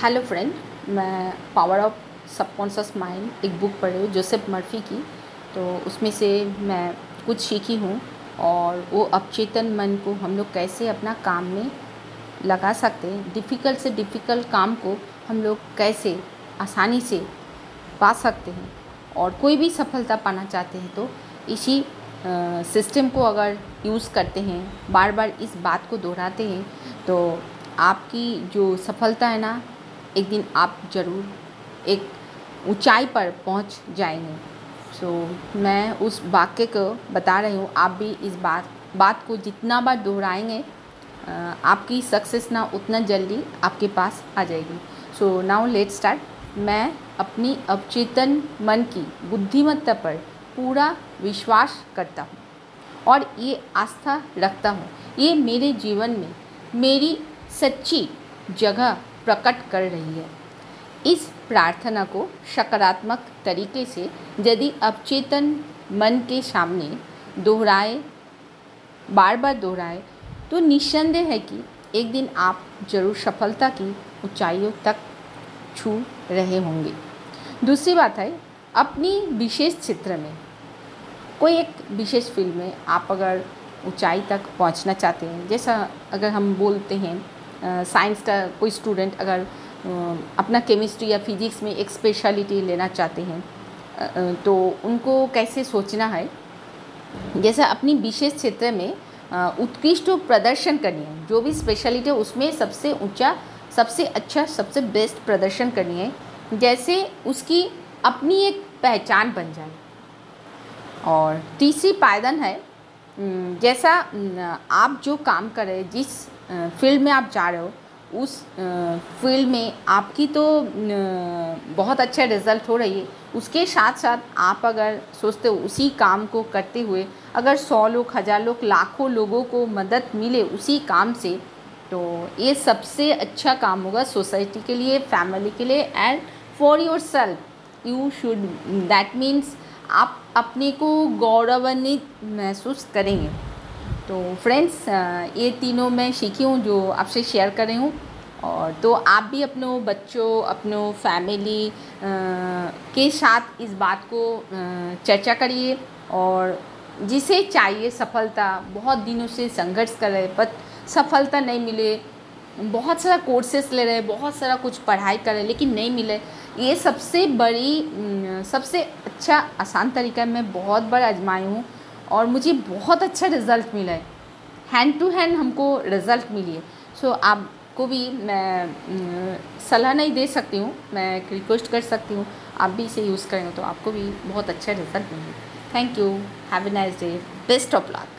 Hello friend मैं power of subconscious mind एक book पढ़ी हूँ जोसेफ मर्फी की। तो उसमें से मैं कुछ सीखी हूँ और वो अवचेतन मन को हम लोग कैसे अपना काम में लगा सकते हैं डिफ़िकल्ट से डिफ़िकल्ट काम को हम लोग कैसे आसानी से पा सकते हैं और कोई भी सफलता पाना चाहते हैं। तो इसी सिस्टम को अगर यूज़ करते हैं बार बार इस बात को दोहराते हैं तो आपकी जो सफलता है ना एक दिन आप ज़रूर एक ऊंचाई पर पहुँच जाएँगे। सो मैं उस वाक्य को बता रही हूँ। आप भी इस बात बात को जितना बार दोहराएँगे आपकी सक्सेस ना उतना जल्दी आपके पास आ जाएगी। सो नाउ लेट स्टार्ट मैं अपनी अवचेतन मन की बुद्धिमत्ता पर पूरा विश्वास करता हूँ और ये आस्था रखता हूँ। ये मेरे जीवन में मेरी सच्ची जगह प्रकट कर रही है। इस प्रार्थना को सकारात्मक तरीके से यदि अवचेतन मन के सामने दोहराए बार बार दोहराए तो निस्संदेह है कि एक दिन आप ज़रूर सफलता की ऊंचाइयों तक छू रहे होंगे। दूसरी बात है, अपनी विशेष क्षेत्र में, कोई एक विशेष फ़ील्ड में आप अगर ऊंचाई तक पहुँचना चाहते हैं, जैसा अगर हम बोलते हैं साइंस का कोई स्टूडेंट अगर अपना केमिस्ट्री या फिजिक्स में एक स्पेशलिटी लेना चाहते हैं तो उनको कैसे सोचना है? जैसे अपनी विशेष क्षेत्र में उत्कृष्ट प्रदर्शन करनी है, जो भी स्पेशलिटी है उसमें सबसे ऊँचा, सबसे अच्छा सबसे बेस्ट प्रदर्शन करनी है, जैसे उसकी अपनी एक पहचान बन जाए। और तीसरी पायदन है जैसा आप जो काम कर रहे जिस फ़ील्ड में आप जा रहे हो, उस फ़ील्ड में आपकी तो बहुत अच्छा रिज़ल्ट हो रही है। उसके साथ साथ आप अगर सोचते हो, उसी काम को करते हुए अगर सौ लोग, हज़ार लोग, लाखों लोगों को मदद मिले उसी काम से तो ये सबसे अच्छा काम होगा सोसाइटी के लिए, फैमिली के लिए, and for yourself you should, that means आप अपने को गौरवान्वित महसूस करेंगे। तो फ्रेंड्स ये तीनों मैं सीखी हूँ, जो आपसे शेयर कर रही हूँ। और तो आप भी अपनों बच्चों, अपनों फैमिली के साथ इस बात को चर्चा करिए। और जिसे चाहिए सफलता, बहुत दिनों से संघर्ष कर रहे पर सफलता नहीं मिले बहुत सारा कोर्सेस ले रहे बहुत सारा कुछ पढ़ाई कर रहे लेकिन नहीं मिले। ये सबसे बड़ी सबसे अच्छा आसान तरीका है मैं बहुत बार आजमाई हूँ और मुझे बहुत अच्छा रिज़ल्ट मिला है। हैंड टू हैंड हमको रिज़ल्ट मिली है। सो so, आपको भी मैं सलाह नहीं दे सकती हूँ मैं एक रिक्वेस्ट कर सकती हूँ आप भी इसे यूज़ करें तो आपको भी बहुत अच्छा रिज़ल्ट मिले thank you have a nice day best of luck